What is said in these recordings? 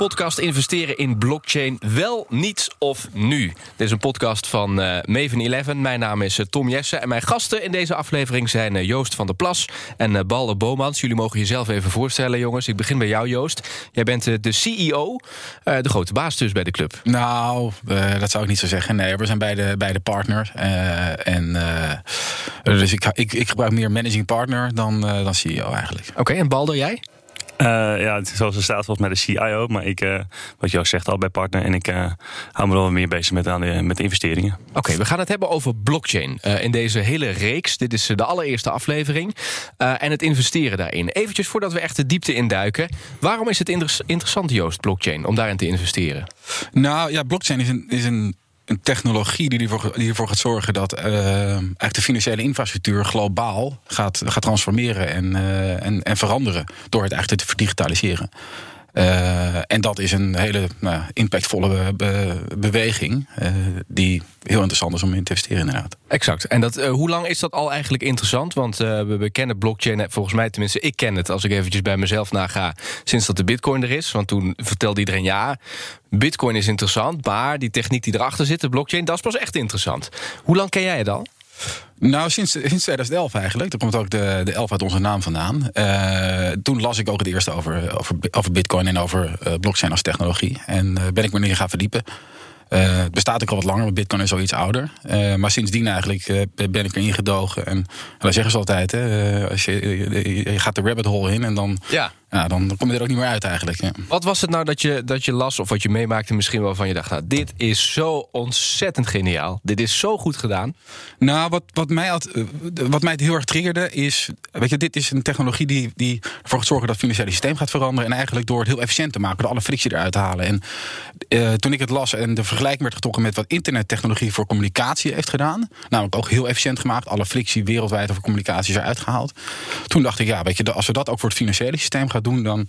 Podcast Investeren in Blockchain. Wel, niets of nu. Dit is een podcast van uh, Maven 11. Mijn naam is uh, Tom Jessen. En mijn gasten in deze aflevering zijn uh, Joost van der Plas en Balder Bomans. Jullie mogen jezelf even voorstellen, jongens. Ik begin bij jou, Joost. Jij bent de CEO, de grote baas dus bij de club. Nou, dat zou ik niet zo zeggen. Nee, we zijn beide, beide partners. en, dus ik, ik, ik gebruik meer managing partner dan, dan CEO eigenlijk. Oké, en Balder, jij? Uh, ja, zoals er staat volgens mij de CIO. Maar ik, uh, wat Joost zegt al bij partner. En ik uh, hou me wel meer bezig met, aan de, met investeringen. Oké, okay, we gaan het hebben over blockchain. in deze hele reeks. Dit is de allereerste aflevering. en het investeren daarin. Eventjes voordat we echt de diepte induiken. Waarom is het inter interessant, Joost, blockchain? Om daarin te investeren? Nou ja, blockchain is een, is een een technologie die ervoor, gaat zorgen dat uh, eigenlijk de financiële infrastructuur globaal gaat, gaat transformeren en, uh, en, en veranderen door het eigenlijk te verdigitaliseren. Uh, en dat is een hele nou, impactvolle be beweging. Uh, die heel interessant is om in te investeren, inderdaad. Exact. En dat, uh, hoe lang is dat al eigenlijk interessant? Want we, we, kennen blockchain, volgens mij tenminste, ik ken het als ik eventjes bij mezelf naga, sinds dat de Bitcoin er is. Want toen vertelde iedereen ja, Bitcoin is interessant, maar die techniek die erachter zit, de blockchain, dat is pas echt interessant. Hoe lang ken jij het al? Nou, sinds, sinds 2011 eigenlijk. Daar komt ook de, de 11 uit onze naam vandaan. Uh, toen las ik ook het eerste over, over, over Bitcoin en over uh, blockchain als technologie. En uh, ben ik me erin gaan verdiepen. het bestaat ook al wat langer, want Bitcoin is zoiets ouder. maar sindsdien eigenlijk ben ik erin gedogen. En dat zeggen ze altijd: hè, als je, je, gaat de rabbit hole in en dan. Ja ja, dan kom je er ook niet meer uit eigenlijk. Ja. Wat was het nou dat je, dat je las of wat je meemaakte misschien wel van je dacht... nou, dit is zo ontzettend geniaal. Dit is zo goed gedaan. Nou, wat, wat, mij, had, eh, wat mij het heel erg triggerde is... weet je, dit is een technologie die, die ervoor gaat zorgen dat het financiële systeem gaat veranderen... en eigenlijk door het heel efficiënt te maken, door alle frictie eruit te halen. En uh, toen ik het las en de vergelijking werd getrokken met wat internettechnologie voor communicatie heeft gedaan... namelijk ook heel efficiënt gemaakt, alle frictie wereldwijd over communicatie is eruit gehaald... toen dacht ik, ja, weet je, als we dat ook voor het financiële systeem gaan doen, dan,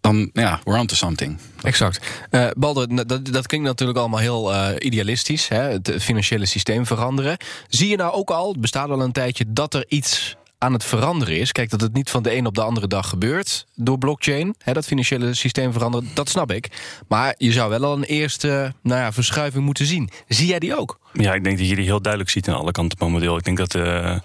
dan ja, we're on to something. Exact. Uh, Balder, dat, dat klinkt natuurlijk allemaal heel uh, idealistisch, hè? het financiële systeem veranderen. Zie je nou ook al, bestaat al een tijdje, dat er iets aan het veranderen is. Kijk, dat het niet van de een op de andere dag gebeurt door blockchain. Hè, dat financiële systeem veranderen, dat snap ik. Maar je zou wel al een eerste nou ja, verschuiving moeten zien. Zie jij die ook? Ja, ik denk dat je die heel duidelijk ziet aan alle kanten momenteel. Ik denk dat uh,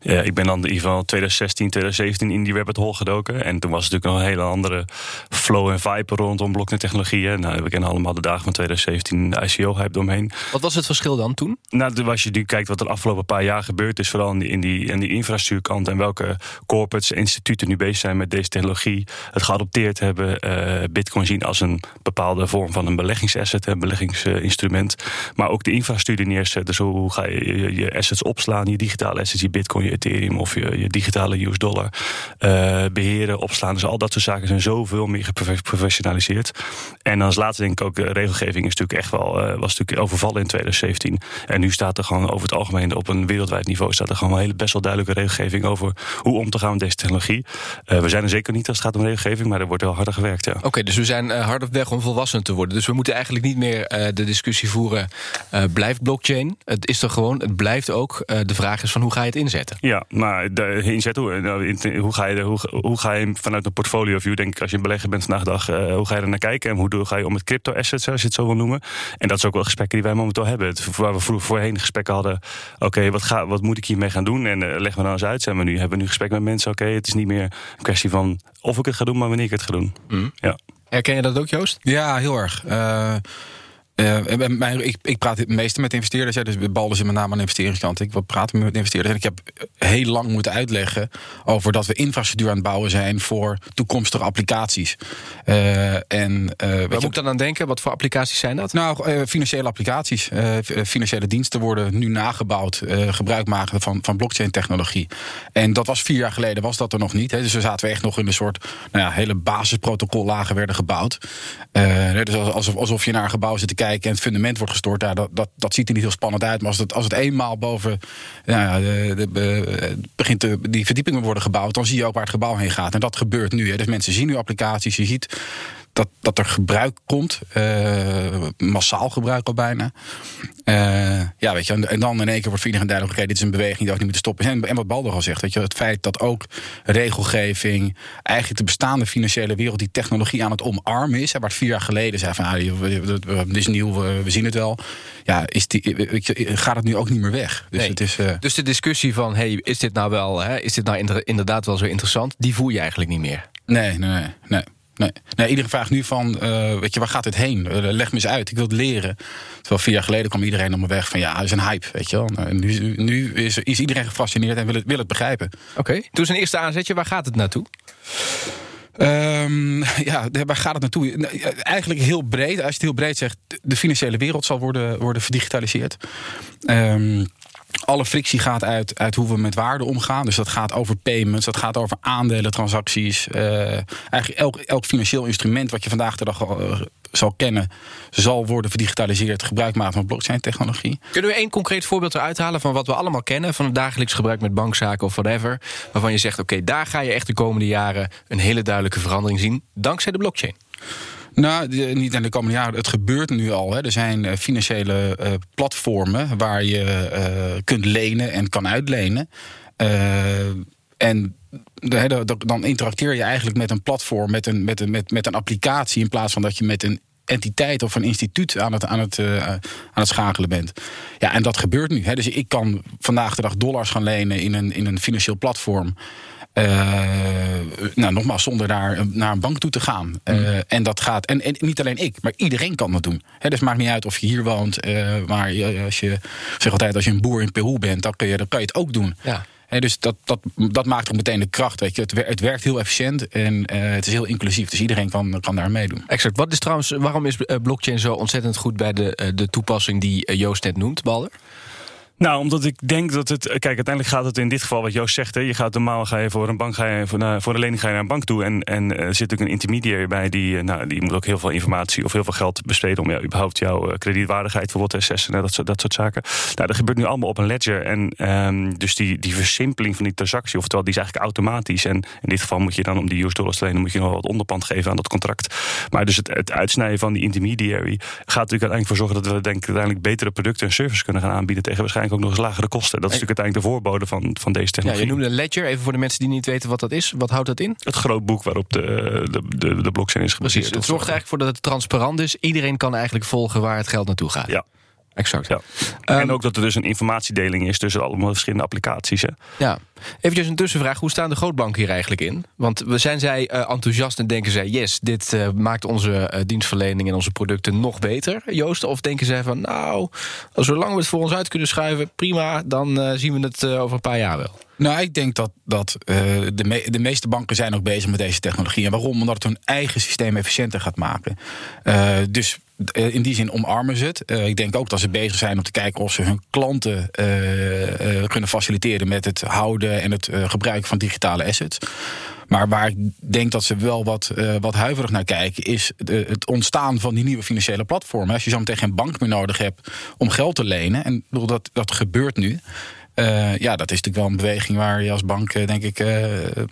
ja, ik ben dan in ieder geval 2016, 2017 in die rabbit hole gedoken. En toen was het natuurlijk nog een hele andere flow en vibe rondom blockchain-technologieën. Nou, we kennen allemaal de dagen van 2017, de ICO-hype omheen. Wat was het verschil dan toen? Nou, als je nu kijkt wat er de afgelopen paar jaar gebeurd is, vooral in die, in die, in die infrastructuurkant en welke corporates, instituten nu bezig zijn met deze technologie, het geadopteerd hebben, uh, Bitcoin zien als een bepaalde vorm van een beleggingsasset, een beleggingsinstrument, maar ook de infrastructuur neerzetten. Dus hoe ga je je assets opslaan, je digitale assets, je Bitcoin, je Ethereum of je, je digitale US dollar uh, beheren, opslaan. Dus al dat soort zaken zijn zoveel meer geprofessionaliseerd. En als laatste denk ik ook, de regelgeving is natuurlijk echt wel, uh, was natuurlijk overvallen in 2017. En nu staat er gewoon over het algemeen op een wereldwijd niveau staat er gewoon een hele best wel duidelijke regelgeving over hoe om te gaan met deze technologie. We zijn er zeker niet als het gaat om regelgeving, maar er wordt wel harder gewerkt. Ja. Oké, dus we zijn hard op weg om volwassen te worden. Dus we moeten eigenlijk niet meer de discussie voeren. blijft blockchain? Het is er gewoon, het blijft ook. de vraag is van hoe ga je het inzetten? Ja, maar de inzet, hoe, nou, hoe, ga je, hoe, hoe ga je vanuit een portfolio view, denk ik, als je een belegger bent vandaag dag, uh, hoe ga je er naar kijken en hoe ga je om met crypto assets, als je het zo wil noemen. En dat is ook wel gesprekken die wij momenteel hebben. Het, waar we vroeger voorheen gesprekken hadden, oké, okay, wat, ga, wat moet ik hiermee gaan doen? En uh, leg me dan eens uit. Zijn we nu, hebben we nu gesprek met mensen, oké, okay, het is niet meer een kwestie van of ik het ga doen, maar wanneer ik het ga doen. Mm. Ja. Herken je dat ook, Joost? Ja, heel erg. Uh, uh, mijn, ik, ik, praat het meeste met investeerders. Hè, dus Bal is met name aan de investeringskant. Ik wil praten met investeerders. En ik heb heel lang moeten uitleggen over dat we infrastructuur aan het bouwen zijn voor toekomstige applicaties. Uh, en, uh, Waar moet ik dan aan denken? Wat voor applicaties zijn dat? Nou, financiële applicaties. financiële diensten worden nu nagebouwd. gebruik maken van, van blockchain technologie. En dat was vier jaar geleden, was dat er nog niet. Hè, dus we zaten echt nog in een soort nou ja, hele basisprotocollagen werden gebouwd. dus alsof, alsof je naar een gebouw zit te kijken en het fundament wordt gestort, ja, dat, dat, ziet er niet heel spannend uit. Maar als het, als het eenmaal boven ja, de, de, begint te, die verdiepingen worden gebouwd, dan zie je ook waar het gebouw heen gaat. En dat gebeurt nu. Hè. Dus mensen zien nu applicaties, je ziet dat, dat er gebruik komt. Uh, massaal gebruik al bijna. Uh, ja, weet je, en dan in één keer wordt iedereen duidelijk: oké, dit is een beweging die ook niet meer te stoppen. En, en wat Balder al zegt, weet je, het feit dat ook regelgeving, eigenlijk de bestaande financiële wereld, die technologie aan het omarmen is. Waar het vier jaar geleden zei van, ah, dit is nieuw, we zien het wel. Ja, is die, weet je, gaat het nu ook niet meer weg. Dus, het is, uh... dus de discussie van, hey, is dit nou wel, hè, is dit nou inderdaad wel zo interessant? Die voel je eigenlijk niet meer. Nee, nee, nee. Nee, nee, iedereen vraagt nu van, uh, weet je, waar gaat het heen? Uh, leg me eens uit, ik wil het leren. Terwijl vier jaar geleden kwam iedereen op me weg van, ja, het is een hype, weet je wel. Nou, nu, nu is, is, iedereen gefascineerd en wil het, wil het begrijpen. Oké, okay. toen een eerste aanzetje, waar gaat het naartoe? Um, ja, waar gaat het naartoe? Nou, eigenlijk heel breed. Als je het heel breed zegt, de financiële wereld zal worden, worden verdigitaliseerd. Um, alle frictie gaat uit, uit hoe we met waarde omgaan. Dus dat gaat over payments, dat gaat over aandelentransacties. Uh, eigenlijk elk, elk financieel instrument wat je vandaag de dag uh, zal kennen, zal worden verdigitaliseerd, gebruik maken van blockchain-technologie. Kunnen we één concreet voorbeeld eruit halen van wat we allemaal kennen van het dagelijks gebruik met bankzaken of whatever, waarvan je zegt: oké, daar ga je echt de komende jaren een hele duidelijke verandering zien, dankzij de blockchain? Nou, niet in de komende jaren. Het gebeurt nu al. Hè. Er zijn uh, financiële uh, platformen waar je uh, kunt lenen en kan uitlenen. en dan interacteer je eigenlijk met een platform, met een, met, een, met, met een applicatie, in plaats van dat je met een entiteit of een instituut aan het, aan het, aan het schakelen bent. Ja, en dat gebeurt nu. Hè. Dus ik kan vandaag de dag dollars gaan lenen in een, in een financieel platform. Uh, nou, nogmaals, zonder daar naar een bank toe te gaan. Uh, en dat gaat. En, en, niet alleen ik, maar iedereen kan dat doen. He, dus het maakt niet uit of je hier woont. Maar als je zeg altijd, als je een boer in Peru bent, dan, kun je, dan kan je het ook doen. Ja. He, dus dat, dat, dat maakt ook meteen de kracht. Weet je. Het, het werkt heel efficiënt en het is heel inclusief. Dus iedereen kan, kan daar meedoen. Exact. Wat is trouwens, waarom is blockchain zo ontzettend goed bij de, de toepassing die Joost net noemt, Balder? Nou, omdat ik denk dat het. Kijk, uiteindelijk gaat het in dit geval, wat Joost zegt. Hè, je gaat normaal ga je voor een bank, ga je voor, voor een lening ga je naar een bank toe. En, en er zit ook een intermediary bij die, eh, nou, die moet ook heel veel informatie of heel veel geld besteden om ja, überhaupt jouw eh, kredietwaardigheid te assessen. en dat, soort, dat soort zaken. Nou, dat gebeurt nu allemaal op een ledger. En um, dus die, die versimpeling van die transactie, oftewel, die is eigenlijk automatisch. En in dit geval moet je dan om die US dollars te lenen, moet je nog wat onderpand geven aan dat contract. Maar dus het, het uitsnijden van die intermediary gaat natuurlijk uiteindelijk voor zorgen dat we denk, uiteindelijk betere producten en services kunnen gaan aanbieden tegen waarschijnlijk ook nog eens lagere kosten. Dat is natuurlijk uiteindelijk de voorbode van, van deze technologie. Ja, je noemde Ledger, even voor de mensen die niet weten wat dat is. Wat houdt dat in? Het groot boek waarop de, de, de, de blockchain is gebaseerd. Precies, het zorgt eigenlijk voor dat het transparant is. Iedereen kan eigenlijk volgen waar het geld naartoe gaat. Ja. Exact. Ja. en ehm, ook dat er dus een informatiedeling is tussen allemaal verschillende applicaties. Hè? Ja. Even een tussenvraag. Hoe staan de grootbanken hier eigenlijk in? Want we zijn zij uh, enthousiast en denken zij... yes, dit uh, maakt onze uh, dienstverlening en onze producten nog beter, Joost? Of denken zij van, nou, zolang we het voor ons uit kunnen schuiven... prima, dan zien we het over een paar jaar wel. Nou, ik denk dat, dat de, me de meeste banken zijn ook bezig met deze technologie. En waarom? Omdat het hun eigen systeem efficiënter gaat maken. dus eh, in die zin omarmen ze het. Uh, ik denk ook dat ze bezig zijn om te kijken of ze hun klanten uh, kunnen faciliteren met het houden en het gebruiken van digitale assets. Maar waar ik denk dat ze wel wat, wat huiverig naar kijken, is het ontstaan van die nieuwe financiële platformen. Als je zo meteen geen bank meer nodig hebt om geld te lenen, en dat, dat gebeurt nu. Uh, ja, dat is natuurlijk wel een beweging waar je als bank, uh, denk ik, uh,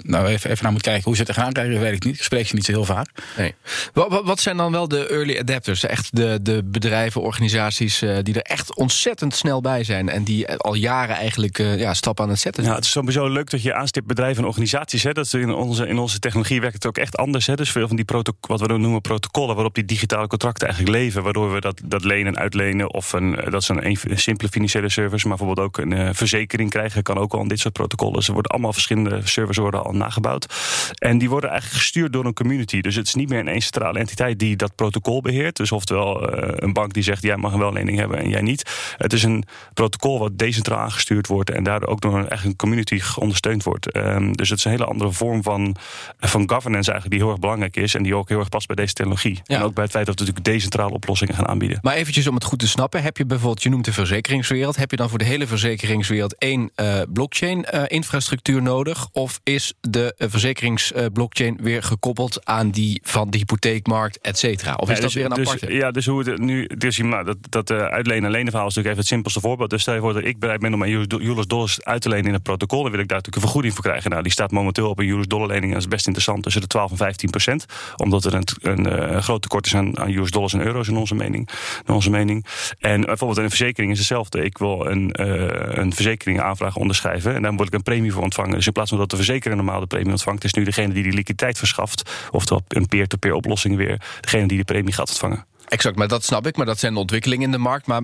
nou even, even naar moet kijken. Hoe ze het tegenaan krijgen, weet ik niet. Ik spreek ze niet zo heel vaak. Nee. Wat, wat zijn dan wel de early adapters? Echt de, de bedrijven, organisaties die er echt ontzettend snel bij zijn. En die al jaren eigenlijk ja, stappen aan het zetten zijn. Ja, het is sowieso leuk dat je aanstipt bedrijven en organisaties. Hè. Dat in, onze, in onze technologie werkt het ook echt anders. Hè. Dus veel van die wat we noemen protocollen, waarop die digitale contracten eigenlijk leven. Waardoor we dat, dat lenen en uitlenen, of een, dat is een, een simpele financiële service, maar bijvoorbeeld ook een verzekering verzekering krijgen, kan ook al in dit soort protocollen. Ze worden allemaal verschillende servers worden al nagebouwd. En die worden eigenlijk gestuurd door een community. Dus het is niet meer een één centrale entiteit die dat protocol beheert. Dus oftewel uh, een bank die zegt jij mag een wellening hebben en jij niet. Het is een protocol wat decentraal aangestuurd wordt en daardoor ook door een, echt een community ondersteund wordt. Um, dus het is een hele andere vorm van, van governance eigenlijk die heel erg belangrijk is en die ook heel erg past bij deze technologie. Ja. En ook bij het feit dat we natuurlijk decentrale oplossingen gaan aanbieden. Maar eventjes om het goed te snappen, heb je bijvoorbeeld, je noemt de verzekeringswereld, heb je dan voor de hele verzekeringswereld verzekeringswereld één uh, blockchain-infrastructuur nodig? Of is de verzekeringsblockchain weer gekoppeld aan die van de hypotheekmarkt, et cetera? Of is dat dus, weer een dus, aparte? Ja, dus hoe het nu. Dus, maar dat, dat uitlenen en lenen verhaal is natuurlijk even het simpelste voorbeeld. Dus stel je voor dat ik bereid ben om mijn US dollars uit te lenen in een protocol, dan wil ik daar natuurlijk een vergoeding voor krijgen. Nou, die staat momenteel op een US dollar lening. Dat is best interessant tussen de 12 en 15 procent. Omdat er een, een, een groot tekort is aan, aan, US dollars en euro's in onze mening. In onze mening. En bijvoorbeeld een verzekering is hetzelfde. Ik wil een, uh, een verzekering aanvragen onderschrijven. En dan word ik een premie voor ontvangen. Dus in plaats van dat de verzekeraar normaal de premie ontvangt, is nu degene die die liquiditeit verschaft. Oftewel een peer-to-peer -peer oplossing weer. Degene die de premie gaat ontvangen. Exact, maar dat snap ik. Maar dat zijn ontwikkelingen in de markt. Maar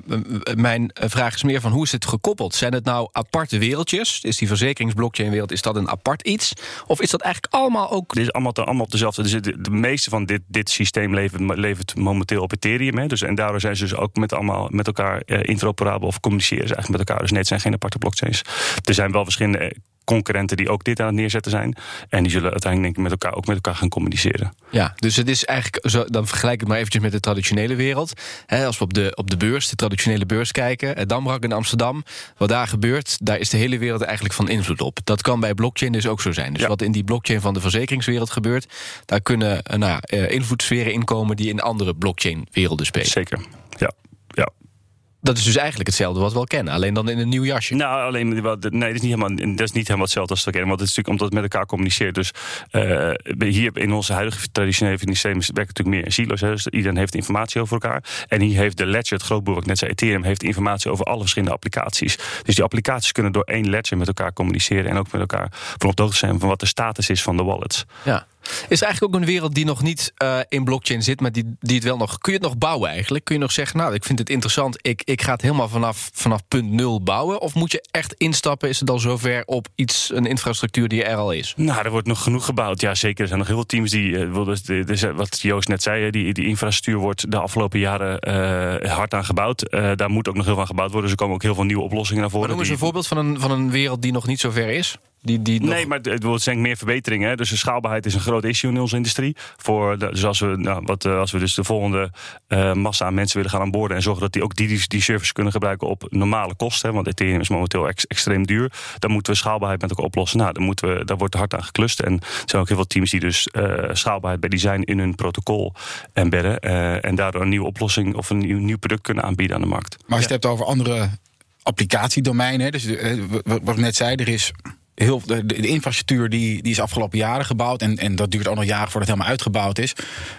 mijn vraag is meer van hoe is het gekoppeld? Zijn het nou aparte wereldjes? Is die verzekeringsblockchain-wereld is dat een apart iets? Of is dat eigenlijk allemaal ook. Dit is allemaal, op dezelfde. De, de meeste van dit, dit systeem levert, momenteel op Ethereum. Hè. Dus, en daardoor zijn ze dus ook met, allemaal met elkaar eh, interoperabel of communiceren ze eigenlijk met elkaar. Dus nee, het zijn geen aparte blockchains. Er zijn wel verschillende concurrenten die ook dit aan het neerzetten zijn. En die zullen uiteindelijk denk ik, met elkaar ook met elkaar gaan communiceren. Ja, dus het is eigenlijk, zo, dan vergelijk ik het maar eventjes met de traditionele wereld. als we op de, op de beurs, de traditionele beurs kijken, het Damrak in Amsterdam, wat daar gebeurt, daar is de hele wereld eigenlijk van invloed op. Dat kan bij blockchain dus ook zo zijn. Dus wat in die blockchain van de verzekeringswereld gebeurt, daar kunnen nou, invloedssferen inkomen die in andere blockchain-werelden spelen. Zeker, ja. ja. Dat is dus eigenlijk hetzelfde wat we al kennen, alleen dan in een nieuw jasje. Nou, alleen, nee, dat is niet helemaal, dat is niet helemaal hetzelfde als we kennen. Want het is natuurlijk omdat het met elkaar communiceert. Dus uh, hier in onze huidige traditionele systeem werkt het natuurlijk meer in silo's. Hè, dus iedereen heeft informatie over elkaar. En hier heeft de ledger, het grootboek wat ik net zei, Ethereum, heeft informatie over alle verschillende applicaties. Dus die applicaties kunnen door één ledger met elkaar communiceren. En ook met elkaar van op de hoogte zijn van wat de status is van de wallets. Ja. Is eigenlijk ook een wereld die nog niet uh, in blockchain zit, maar die, die het wel nog. Kun je het nog bouwen eigenlijk? Kun je nog zeggen, nou, ik vind het interessant, ik, ik ga het helemaal vanaf, vanaf punt nul bouwen? Of moet je echt instappen? Is het al zover op iets, een infrastructuur die er al is? Nou, er wordt nog genoeg gebouwd. Ja, zeker. Er zijn nog heel veel teams die, uh, dus, wat Joost net zei, die, die infrastructuur wordt de afgelopen jaren uh, hard aan gebouwd. daar moet ook nog heel veel aan gebouwd worden. Dus er komen ook heel veel nieuwe oplossingen naar voren. Maar noem eens een voorbeeld van een, van een wereld die nog niet zo ver is. Die, die nee, maar het wordt denk meer verbeteringen. Hè. Dus de schaalbaarheid is een groot issue in onze industrie. Voor de, dus als we, nou, wat, als we dus de volgende uh, massa aan mensen willen gaan aanboorden en zorgen dat die ook die, die, die service kunnen gebruiken op normale kosten. Hè, want Ethereum is momenteel ex, extreem duur. Dan moeten we schaalbaarheid met elkaar oplossen. Nou, dan moeten we, daar wordt hard aan geklust. En er zijn ook heel veel teams die dus uh, schaalbaarheid bij design in hun protocol embedden. Uh, en daardoor een nieuwe oplossing of een nieuw, nieuw product kunnen aanbieden aan de markt. Maar als je het hebt over andere applicatiedomeinen. Dus wat ik net zei, er is heel, de, infrastructuur die, die is afgelopen jaren gebouwd. En, en dat duurt ook nog jaren voordat het helemaal uitgebouwd is.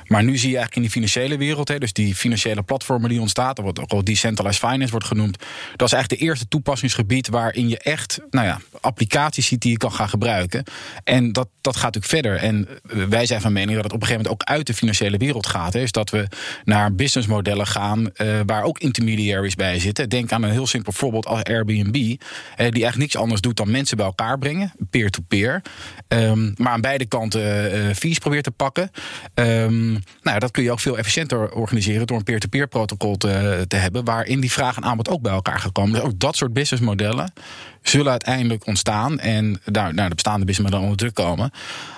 Maar nu zie je eigenlijk in die financiële wereld, hè, dus die financiële platformen die ontstaan, wat ook al decentralized finance wordt genoemd. Dat is eigenlijk de eerste toepassingsgebied waarin je echt nou ja, applicaties ziet die je kan gaan gebruiken. En dat, dat gaat natuurlijk verder. En wij zijn van mening dat het op een gegeven moment ook uit de financiële wereld gaat. Hè. Dus dat we naar businessmodellen gaan uh, waar ook intermediaries bij zitten. Denk aan een heel simpel voorbeeld als Airbnb, die eigenlijk niks anders doet dan mensen bij elkaar brengen, peer-to-peer. Um, maar aan beide kanten uh, fees probeert te pakken. Um, nou, dat kun je ook veel efficiënter organiseren door een peer-to-peer protocol te, te hebben, waarin die vraag en aanbod ook bij elkaar gaan komen. Dus ook dat soort businessmodellen zullen uiteindelijk ontstaan en daar nou, de bestaande businessmodellen onder druk komen.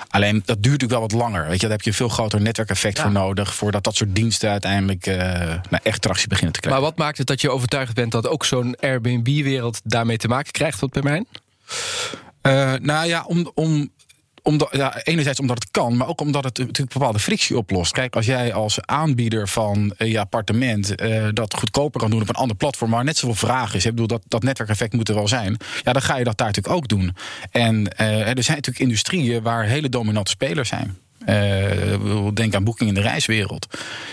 Alleen dat duurt natuurlijk wel wat langer. Weet je, daar heb je een veel groter netwerkeffect ja. voor nodig. Voordat dat soort diensten uiteindelijk uh, nou, echt tractie beginnen te krijgen. Maar wat maakt het dat je overtuigd bent dat ook zo'n Airbnb-wereld daarmee te maken krijgt op termijn? Uh, nou ja, om, om omdat, ja, enerzijds omdat het kan, maar ook omdat het natuurlijk bepaalde frictie oplost. Kijk, als jij als aanbieder van uh, je appartement uh, dat goedkoper kan doen op een ander platform, waar net zoveel vraag is, ik bedoel, dat, dat netwerkeffect moet er wel zijn, ja, dan ga je dat daar natuurlijk ook doen. En er zijn natuurlijk industrieën waar hele dominante spelers zijn. Uh, denk aan boeking in de reiswereld.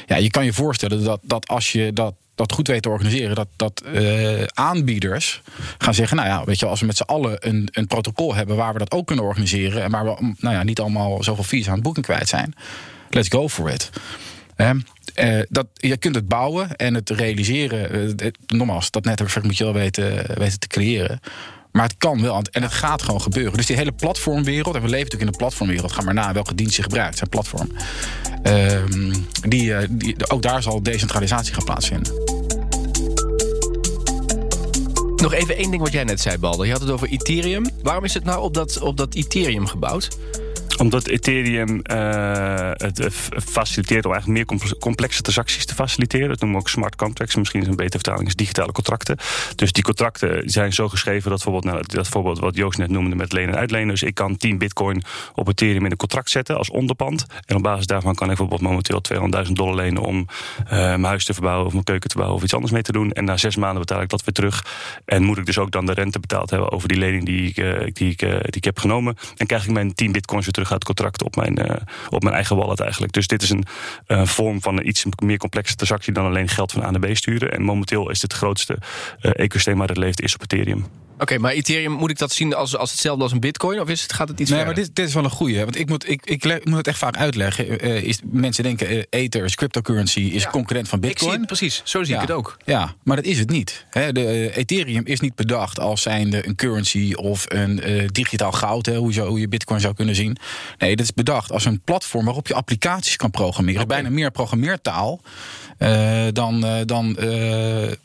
Ja, je kan je voorstellen dat, dat als je dat, dat goed weet te organiseren, dat, dat uh, aanbieders gaan zeggen: Nou ja, weet je, als we met z'n allen een, een protocol hebben waar we dat ook kunnen organiseren en waar we nou ja, niet allemaal zoveel fees aan het boeken kwijt zijn, let's go for it. Uh, dat, je kunt het bouwen en het realiseren. Uh, nogmaals, dat netwerk moet je wel weten, weten te creëren. Maar het kan wel en het gaat gewoon gebeuren. Dus die hele platformwereld, en we leven natuurlijk in een platformwereld, ga maar na welke dienst je gebruikt, zijn platform. Uh, die, die, ook daar zal decentralisatie gaan plaatsvinden. Nog even één ding wat jij net zei, Balder. Je had het over Ethereum. Waarom is het nou op dat, op dat Ethereum gebouwd? Omdat Ethereum uh, het faciliteert om eigenlijk meer complexe transacties te faciliteren. Dat noemen we ook smart contracts. Misschien is een betere vertaling is digitale contracten. Dus die contracten zijn zo geschreven dat bijvoorbeeld, nou, dat voorbeeld wat Joost net noemde met lenen en uitlenen. Dus ik kan 10 bitcoin op Ethereum in een contract zetten als onderpand. En op basis daarvan kan ik bijvoorbeeld momenteel 200.000 dollar lenen om uh, mijn huis te verbouwen of mijn keuken te bouwen of iets anders mee te doen. En na zes maanden betaal ik dat weer terug. En moet ik dus ook dan de rente betaald hebben over die lening die ik, uh, die ik, die ik heb genomen. En krijg ik mijn 10 bitcoins weer terug contract op mijn, op mijn eigen wallet eigenlijk. Dus dit is een vorm van een iets meer complexe transactie dan alleen geld van A naar B sturen. En momenteel is dit het grootste ecosysteem waar het leeft, is op Ethereum. Oké, maar Ethereum, moet ik dat zien als, als hetzelfde als een bitcoin? Of is het, gaat het iets nee, verder? maar dit, dit is wel een goede. Want ik moet, ik, ik, moet het echt vaak uitleggen. Uh, is, mensen denken, uh, Ether, cryptocurrency, is concurrent van bitcoin. Ik zie het, precies, zo zie ja. ik het ook. Ja, maar dat is het niet. He, de, uh, Ethereum is niet bedacht als zijnde een currency of een digitaal goud. He, hoe, zo, hoe je bitcoin zou kunnen zien. Nee, dit is bedacht als een platform waarop je applicaties kan programmeren. Okay. Bijna meer programmeertaal dan, dan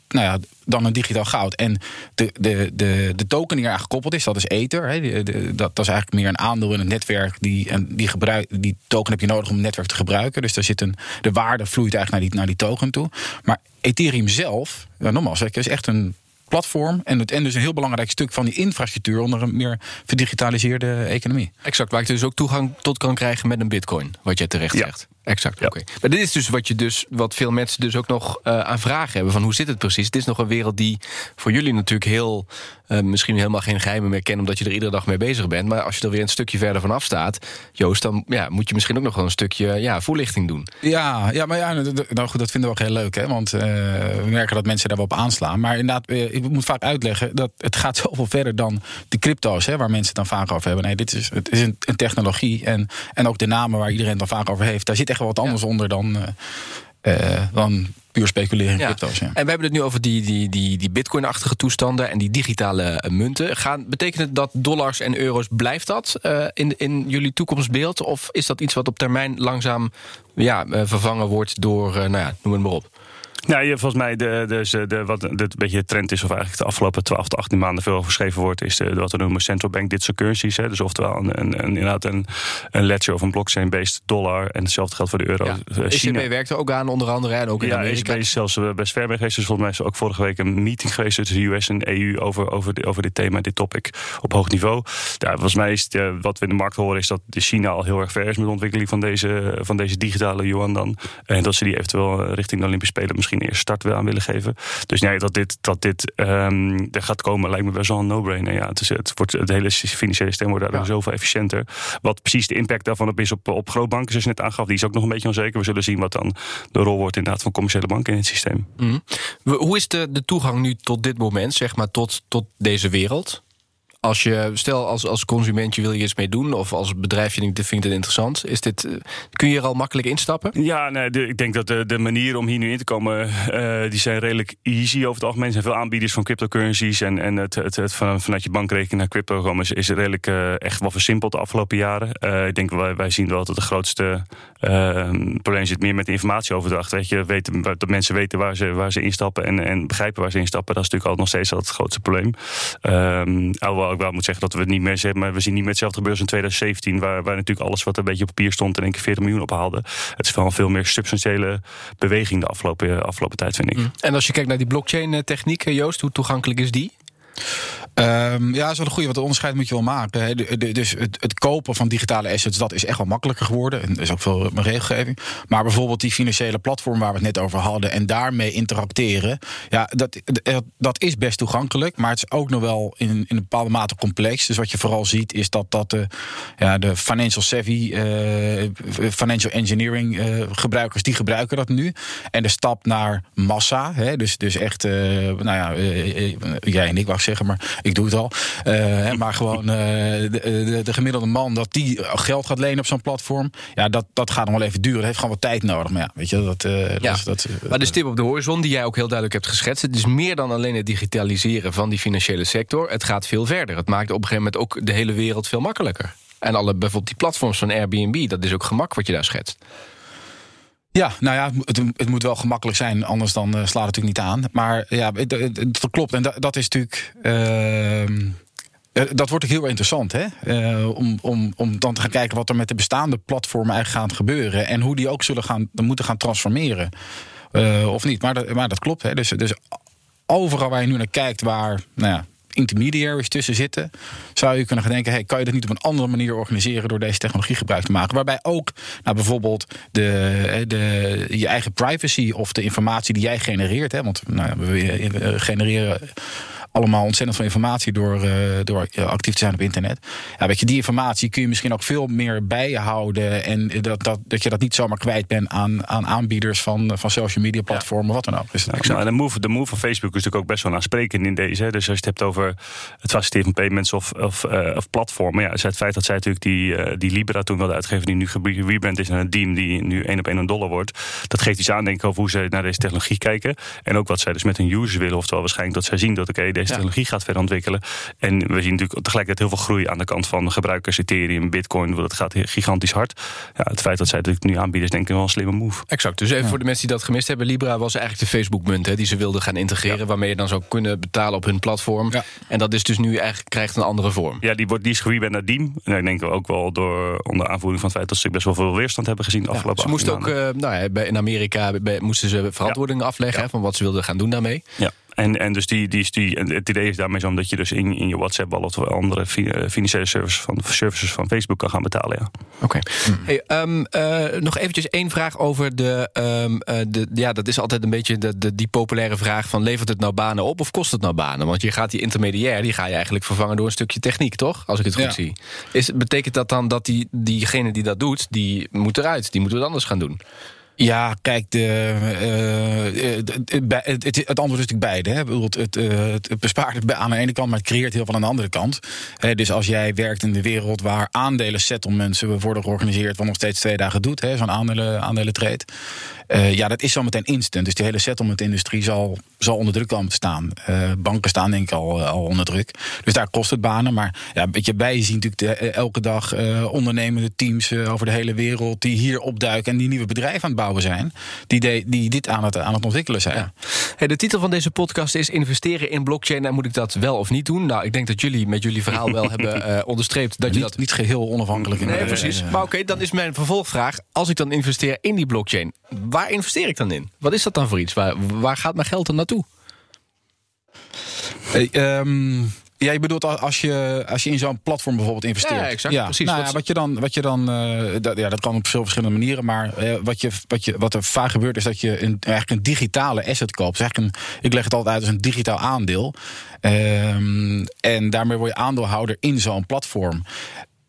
nou ja, dan een digitaal goud. En de, de, de, de token die eraan gekoppeld is, dat is Ether. Hè, de, de, dat, dat is eigenlijk meer een aandeel in het netwerk. Die, en die, gebruik, die token heb je nodig om het netwerk te gebruiken. Dus daar zit een, de waarde vloeit eigenlijk naar die, naar die token toe. Maar Ethereum zelf, nou, nogmaals, het is echt een platform. En, het, en dus een heel belangrijk stuk van die infrastructuur onder een meer verdigitaliseerde economie. Exact, waar ik dus ook toegang tot kan krijgen met een bitcoin, wat jij terecht ja. zegt. Exact, oké. Maar dit is dus wat je dus, wat veel mensen dus ook nog uh, aan vragen hebben: van hoe zit het precies? Het is nog een wereld die voor jullie natuurlijk heel, uh, misschien helemaal geen geheimen meer kennen, omdat je er iedere dag mee bezig bent. Maar als je er weer een stukje verder vanaf staat, Joost, dan ja, moet je misschien ook nog wel een stukje ja, voorlichting doen. Ja, ja, maar ja, nou goed, dat vinden we ook heel leuk, hè? Want uh, we merken dat mensen daar wel op aanslaan. Maar inderdaad, ik moet vaak uitleggen dat het gaat zoveel verder dan de crypto's, hè, waar mensen het dan vaak over hebben. Nee, dit is, het is een, een technologie en, en ook de namen waar iedereen het dan vaak over heeft. Daar zit echt wat anders onder dan, uh, uh, dan puur speculeren in ja. crypto's. Ja. En we hebben het nu over die, die, die, die bitcoin-achtige toestanden en die digitale uh, munten. Gaan, betekent het dat dollars en euro's blijft dat in, in jullie toekomstbeeld? Of is dat iets wat op termijn langzaam ja, vervangen wordt door, nou ja, noem het maar op? Nou, je, volgens mij, de, de, de, wat de, een beetje de trend is, of eigenlijk de afgelopen 12 tot 18 maanden veel geschreven wordt, is de, wat we noemen central bank digital currencies. Hè. Dus oftewel een, een, een, inderdaad een, een ledger of een blockchain-based dollar. En hetzelfde geldt voor de euro. Ja. China ECB werkt er ook aan, onder andere. En ook in ja, Amerika. ECB is zelfs best ver mee geweest. Dus volgens mij is er ook vorige week een meeting geweest tussen de US en de EU over, over, de, over dit thema, dit topic, op hoog niveau. Ja, volgens mij is het, wat we in de markt horen, is dat de China al heel erg ver is met de ontwikkeling van deze, van deze digitale yuan dan. En dat ze die eventueel richting de Olympische Spelen misschien eerst start willen aan willen geven. Dus nee, dat dit, dat dit um, er gaat komen, lijkt me best wel een no-brainer. Ja, het, is, het, wordt, het hele financiële systeem wordt daardoor ja. zoveel efficiënter. Wat precies de impact daarvan op is op, op grootbanken, zoals je net aangaf, die is ook nog een beetje onzeker. We zullen zien wat dan de rol wordt inderdaad van commerciële banken in het systeem. Mm -hmm. Hoe is de, de toegang nu tot dit moment, zeg maar, tot, tot deze wereld? Als je, stel als, als consument je wil je iets mee doen, of als bedrijf je denkt, vindt het interessant, is dit, kun je er al makkelijk instappen? Ja, nee, ik denk dat de, de manieren om hier nu in te komen, uh, die zijn redelijk easy over het algemeen. Zijn veel aanbieders van cryptocurrencies en, en het, het, het van, vanuit je bankrekening naar crypto komen is, redelijk echt wel versimpeld de afgelopen jaren. Ik denk wij, wij zien wel dat de grootste probleem zit meer met de informatieoverdracht. Weet je, weten, dat mensen weten waar ze, waar ze instappen en, en begrijpen waar ze instappen. Dat is natuurlijk altijd nog steeds het grootste probleem. Um, alhoewel ik wel moet zeggen dat we het niet meer zeggen, maar we zien niet meer hetzelfde gebeuren als in 2017, waar, waar natuurlijk alles wat een beetje op papier stond in één keer 40 miljoen ophaalde. Het is wel veel meer substantiële beweging de afgelopen, afgelopen tijd, vind ik. Mm. En als je kijkt naar die blockchain-techniek, Joost, hoe toegankelijk is die? Um, ja, dat is wel een goede. Wat de onderscheid moet je wel maken. Dus het, het, kopen van digitale assets, dat is echt wel makkelijker geworden. En er is ook veel regelgeving. Maar bijvoorbeeld die financiële platform waar we het net over hadden en daarmee interacteren. Ja, dat, dat is best toegankelijk. Maar het is ook nog wel in, in een bepaalde mate complex. Dus wat je vooral ziet is dat, dat de, ja, de financial savvy, uh, financial engineering uh, gebruikers, die gebruiken dat nu. En de stap naar massa, hè, dus, dus echt, uh, nou ja, jij en ik wou zeggen, maar ik doe het al. Uh, maar gewoon uh, de, de, de, gemiddelde man dat die geld gaat lenen op zo'n platform. Ja, dat, dat gaat nog wel even duren. Dat heeft gewoon wat tijd nodig. Maar ja, weet je, dat. Uh, ja. dat, dat maar de stip op de horizon, die jij ook heel duidelijk hebt geschetst. Het is meer dan alleen het digitaliseren van die financiële sector. Het gaat veel verder. Het maakt op een gegeven moment ook de hele wereld veel makkelijker. En alle, bijvoorbeeld die platforms van Airbnb, dat is ook gemak wat je daar schetst. Ja, nou ja, het, het, moet wel gemakkelijk zijn, anders dan uh, slaat het natuurlijk niet aan. Maar ja, het klopt. En dat, dat is natuurlijk. Uh, dat wordt ook heel interessant, hè? om, om, om dan te gaan kijken wat er met de bestaande platformen eigenlijk gaat gebeuren. En hoe die ook zullen gaan, moeten gaan transformeren. of niet. Maar dat, maar dat klopt. Hè? Dus, dus overal waar je nu naar kijkt, waar nou ja, intermediaries tussen zitten, zou je kunnen gaan denken: hey, kan je dat niet op een andere manier organiseren door deze technologie gebruik te maken? Waarbij ook nou, bijvoorbeeld de, de, je eigen privacy of de informatie die jij genereert, hè, want nou, we genereren allemaal ontzettend veel informatie door, uh, door actief te zijn op internet. Ja, weet je, die informatie kun je misschien ook veel meer bijhouden. En dat, dat, dat je dat niet zomaar kwijt bent aan, aan aanbieders van, van social media platformen, wat dan ook. Dus en de move, de move van Facebook is natuurlijk ook best wel aansprekend in deze. Dus als je het hebt over het faciliteren van payments of, of, uh, of platformen. Ja, het feit dat zij natuurlijk die, uh, die Libra toen wilde uitgeven, die nu gerebrand is naar een Diem, die nu één op één een dollar wordt. Dat geeft iets aan, denk ik, over hoe ze naar deze technologie kijken. En ook wat zij dus met hun users willen. Oftewel waarschijnlijk dat zij zien dat oké, deze technologie gaat verder ontwikkelen. En we zien natuurlijk tegelijkertijd heel veel groei aan de kant van gebruikers, Ethereum, Bitcoin. Dat gaat gigantisch hard. Ja, het feit dat zij het nu aanbieden is denk ik wel een slimme move. Exact. Dus even voor de mensen die dat gemist hebben. Libra was eigenlijk de Facebook-munt die ze wilden gaan integreren. Waarmee je dan zou kunnen betalen op hun platform. En dat is dus nu eigenlijk krijgt een andere vorm. Ja, die, wordt, die is naar Diem. En ik denk ook wel door onder aanvoering van het feit dat ze best wel veel weerstand hebben gezien de afgelopen Ze moesten ook, uh, nou ja, in Amerika moesten ze verantwoording afleggen van wat ze wilden gaan doen daarmee. Ja. En, en dus die, die, die, het idee is daarmee zo omdat je dus in, in je WhatsApp al of andere eh, financiële services van, services van Facebook kan gaan betalen. Ja. Oké. Hmm. Hey, um, uh, nog eventjes één vraag over de, um, uh, de. Ja, dat is altijd een beetje de, de, die populaire vraag van levert het nou banen op of kost het nou banen? Want je gaat die intermediair, die ga je eigenlijk vervangen door een stukje techniek, toch? Als ik het goed zie. Is, betekent dat dan dat die, diegene die dat doet, die moet eruit, die moet het anders gaan doen? Ja, kijk, de, uh, het, het, het, antwoord is natuurlijk beide. Hè. Het, het, het bespaart aan de ene kant, maar het creëert heel veel aan de andere kant. dus als jij werkt in de wereld waar aandelen settlements worden georganiseerd, wat nog steeds twee dagen doet, zo'n aandelen, aandelen trade. Ja, dat is zo meteen instant. Dus die hele settlement-industrie zal, zal onder druk komen te staan. Banken staan denk ik al, al onder druk. Dus daar kost het banen. Maar ja, een beetje bij, je ziet natuurlijk elke dag ondernemende teams over de hele wereld die hier opduiken en die nieuwe bedrijven aan het bouwen zijn. Die, de, die dit aan het, aan het ontwikkelen zijn. Hey, de titel van deze podcast is Investeren in blockchain. En moet ik dat wel of niet doen? Nou, ik denk dat jullie met jullie verhaal wel hebben uh, onderstreept dat je dat. Niet geheel onafhankelijk in Nee, precies. Maar oké, dan is mijn vervolgvraag. Als ik dan investeer in die blockchain, waar investeer ik dan in? Wat is dat dan voor iets? Waar, waar gaat mijn geld dan naartoe? Hey, um, ja, je bedoelt als je, als je in zo'n platform bijvoorbeeld investeert. Ja, exact. Ja. Precies. Nou, ja, wat je dan, wat je dan uh, dat, ja, dat kan op veel verschillende manieren. Maar uh, wat, je, wat, je, wat er vaak gebeurt is dat je een, eigenlijk een digitale asset koopt. Dus eigenlijk een, ik leg het altijd uit als een digitaal aandeel. Um, en daarmee word je aandeelhouder in zo'n platform.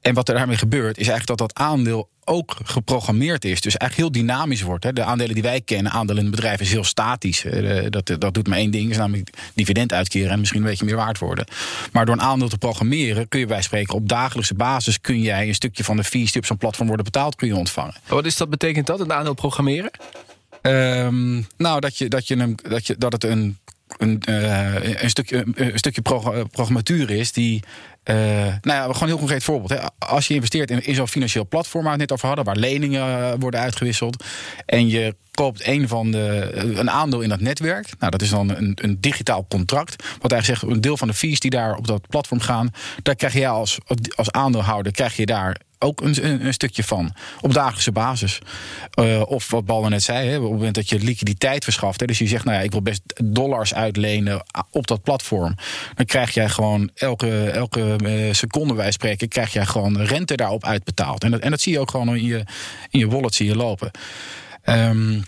En wat er daarmee gebeurt, is eigenlijk dat dat aandeel ook geprogrammeerd is. Dus eigenlijk heel dynamisch wordt. Hè. De aandelen die wij kennen, aandelen in het bedrijf, is heel statisch. Dat, dat doet maar één ding, is namelijk dividend uitkeren en misschien een beetje meer waard worden. Maar door een aandeel te programmeren kun je bij spreken op dagelijkse basis kun jij een stukje van de fees die op zo'n platform worden betaald, kun je ontvangen. Wat is dat? Betekent dat, een aandeel programmeren? Um, nou, dat, je, dat, je een, dat, je, dat het een een, uh, een, stukje, een stukje programmatuur is die uh, nou ja, gewoon een heel concreet voorbeeld. Hè. Als je investeert in, zo'n financieel platform waar we het net over hadden, waar leningen uh, worden uitgewisseld. En je koopt een, van de, een aandeel in dat netwerk. Nou, dat is dan een, een digitaal contract. Wat eigenlijk zegt, een deel van de fees die daar op dat platform gaan, daar krijg je als, als aandeelhouder krijg je daar ook een, een, stukje van. Op dagelijkse basis. Of wat Bal net zei, hè, op het moment dat je liquiditeit verschaft. Hè, dus je zegt, nou ja, ik wil best dollars uitlenen op dat platform. Dan krijg jij gewoon elke, elke uh, seconde wij spreken, krijg jij gewoon rente daarop uitbetaald. En dat, en dat zie je ook gewoon in je, in je wallet zie je lopen. Um,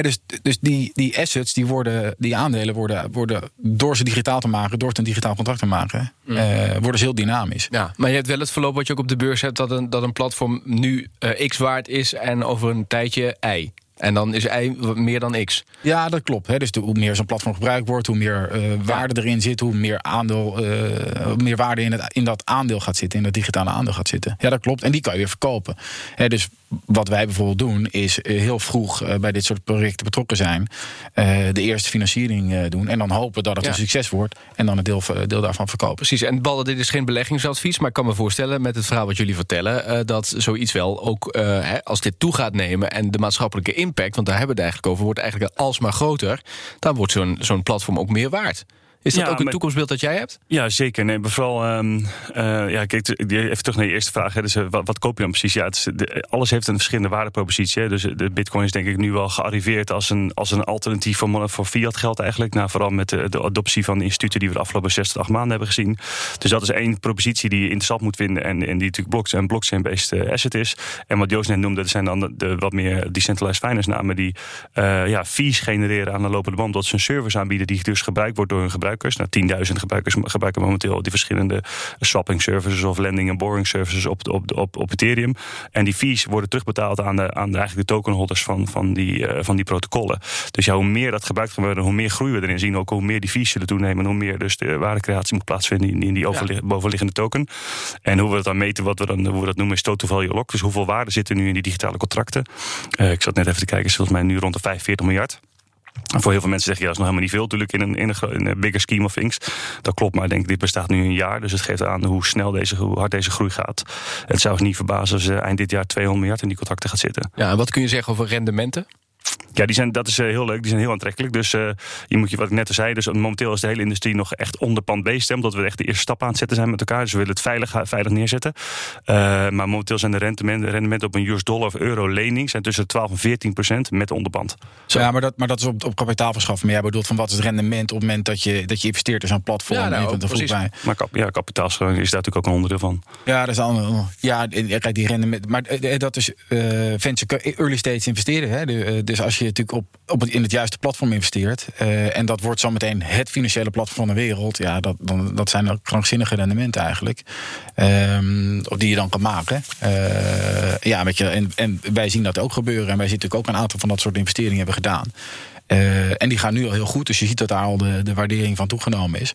dus dus die, die assets, die, worden, die aandelen worden, worden door ze digitaal te maken, door het een digitaal contract te maken, mm. uh, worden ze heel dynamisch. Ja, maar je hebt wel het verloop wat je ook op de beurs hebt, dat een, dat een platform nu uh, X waard is en over een tijdje Y. En dan is Y meer dan X. Ja, dat klopt. Hè. Dus hoe meer zo'n platform gebruikt wordt, hoe meer uh, waarde erin zit, hoe meer, aandeel, uh, meer waarde in, het, in dat aandeel gaat zitten, in dat digitale aandeel gaat zitten. Ja, dat klopt. En die kan je weer verkopen. Hè, dus wat wij bijvoorbeeld doen, is eh, heel vroeg uh, bij dit soort projecten betrokken zijn. Uh, de eerste financiering doen. En dan hopen dat het een succes wordt. En dan een deel, deel daarvan verkopen. Precies. En Ballen, dit is geen beleggingsadvies. Maar ik kan me voorstellen met het verhaal wat jullie vertellen. dat zoiets wel ook, als dit toe gaat nemen. En de maatschappelijke impact, want daar hebben we het eigenlijk over, wordt eigenlijk alsmaar groter. Dan wordt zo'n zo'n platform ook meer waard. Is dat Ja, ook een maar- toekomstbeeld dat jij hebt? Ja, zeker. Nee, maar vooral, ehm, eh, ja, kijk, even terug naar je eerste vraag. Hè. Dus, eh, wat, wat koop je dan precies? Ja, het is, de- alles heeft een verschillende waardepropositie. Hè. Dus eh, de bitcoin is denk ik nu wel gearriveerd als een, als een alternatief voor, voor fiat geld eigenlijk. Nou, vooral met de, de adoptie van de instituten die we de afgelopen 6 tot 8 maanden hebben gezien. Dus dat is één propositie die je interessant moet vinden. En, en die natuurlijk blockchain, blockchain-based asset is. En wat Joost net noemde, dat zijn dan de, de wat meer decentralized finance namen die ja, fees genereren aan de lopende band. Dat ze een service aanbieden die dus gebruikt wordt door hun gebruikers. Nou, 10.000 gebruikers gebruiken momenteel die verschillende swapping services of lending en borrowing services op, op, op, op Ethereum. En die fees worden terugbetaald aan de, aan de, eigenlijk de tokenholders van, van, die, eh, van die protocollen. Dus ja, hoe meer dat gebruikt gaat worden, hoe meer groei we erin zien. Ook hoe meer die fees zullen toenemen en hoe meer dus de waardecreatie moet plaatsvinden in, in die overlig- bovenliggende token. En hoe we dat dan meten, wat we dan hoe we dat noemen, is total value lock. Dus hoeveel waarde zit er nu in die digitale contracten? Eh, ik zat net even te kijken, is volgens mij nu rond de 45 miljard. Voor heel veel mensen zeggen, ja, dat is nog helemaal niet veel natuurlijk in een, in een, bigger scheme of things. Dat klopt, maar ik denk, dit bestaat nu een jaar. Dus het geeft aan hoe snel deze, hoe hard deze groei gaat. Het zou ons niet verbazen als eh, eind dit jaar 200 miljard in die contracten gaat zitten. Ja, en wat kun je zeggen over rendementen? Ja, die zijn, dat is eh, heel leuk. Die zijn heel aantrekkelijk. Dus eh, je moet je, wat ik net al zei, dus momenteel is de hele industrie nog echt onderpand bezig. Omdat we echt de eerste stap aan het zetten zijn met elkaar. Dus we willen het veilig, veilig neerzetten. Eh, maar momenteel zijn de rendementen, rendementen op een US dollar of euro lening zijn tussen de 12 en 14 procent met onderband. Ja, maar dat, maar dat is op, op kapitaalverschaffen. Maar jij bedoelt van wat is het rendement op het moment dat je, dat je investeert in zo'n platform? Ja, nou, precies. bij. Maar kap, ja, kapitaalstroom is daar natuurlijk ook een onderdeel van. Ja, dat is al. Ja, eh, kijk, die rendement. Maar eh, dat is eh venture early stage investeren. Hè? De, eh, dus als je natuurlijk op, op in het juiste platform investeert. eh, en dat wordt zometeen het financiële platform van de wereld. Ja, dat, dan, dat zijn krankzinnige rendementen eigenlijk. Of die je dan kan maken. Eh, ja, weet je, en, en wij zien dat ook gebeuren. En wij zien natuurlijk ook een aantal van dat soort investeringen hebben gedaan. Eh, en die gaan nu al heel goed. Dus je ziet dat daar al de, de waardering van toegenomen is.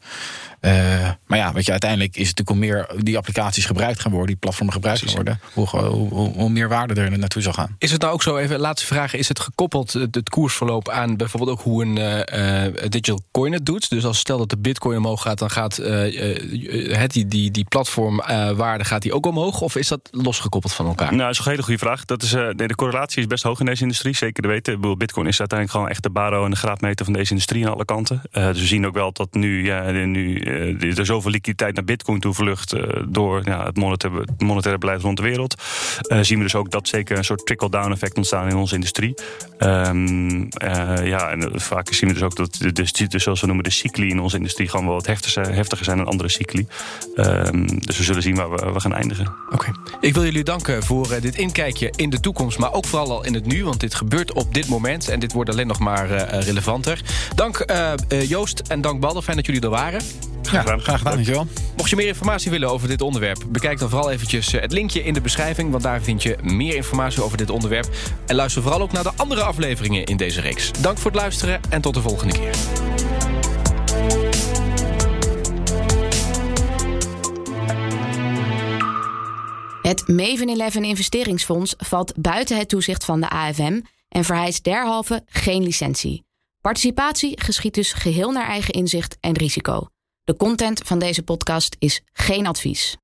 Eh, maar ja, weet je, uiteindelijk is het natuurlijk hoe meer die applicaties gebruikt gaan worden, die platformen gebruikt gaan worden, hoe, hoe, hoe, hoe meer waarde er naartoe zal gaan. Is het nou ook zo, even laatste vraag, is het gekoppeld, het, het koersverloop, aan bijvoorbeeld ook hoe een eh, eh, digital coin het doet? Dus als stel dat de bitcoin omhoog gaat, dan gaat eh, eh, het, die, die, die platformwaarde gaat die ook omhoog? Of is dat losgekoppeld van elkaar? Nou, dat is een hele goede vraag. Dat is, eh, de, de correlatie is best hoog in deze industrie, zeker te weten. Ik bedoel, Bitcoin is uiteindelijk gewoon echt de baro en de graadmeter van deze industrie aan alle kanten. Eh, dus we zien ook wel dat nu, ja, de- nu er zoveel liquiditeit naar Bitcoin toe vlucht eh, door ja, het, monetaire, monetaire beleid rond de wereld. Eh, zien we dus ook dat zeker een soort trickle-down effect ontstaan in onze industrie. Ehm, eh, ja, en eh, vaak zien we dus ook dat de, de, de- zoals we noemen de cycli in onze industrie gewoon wel wat heftiger zijn, dan andere cycli. Ehm, dus we zullen zien waar we, gaan eindigen. Oké. Ik wil jullie danken voor eh, dit inkijkje in de toekomst, maar ook vooral al in het nu, want dit gebeurt op dit moment en dit wordt alleen nog maar eh, relevanter. Dank eh, eh, Joost en dank Balder, fijn dat jullie er waren. Ja, gedaan. graag gedaan, dankjewel. Mocht je meer informatie willen over dit onderwerp, bekijk dan vooral eventjes eh, het linkje in de beschrijving, want daar vind je meer informatie over dit onderwerp. En luister vooral ook naar de andere afleveringen in deze reeks. Dank voor het luisteren en tot de volgende keer. Het Maven 11 investeringsfonds valt buiten het toezicht van de AFM en vereist derhalve geen licentie. Participatie geschiet dus geheel naar eigen inzicht en risico. De content van deze podcast is geen advies.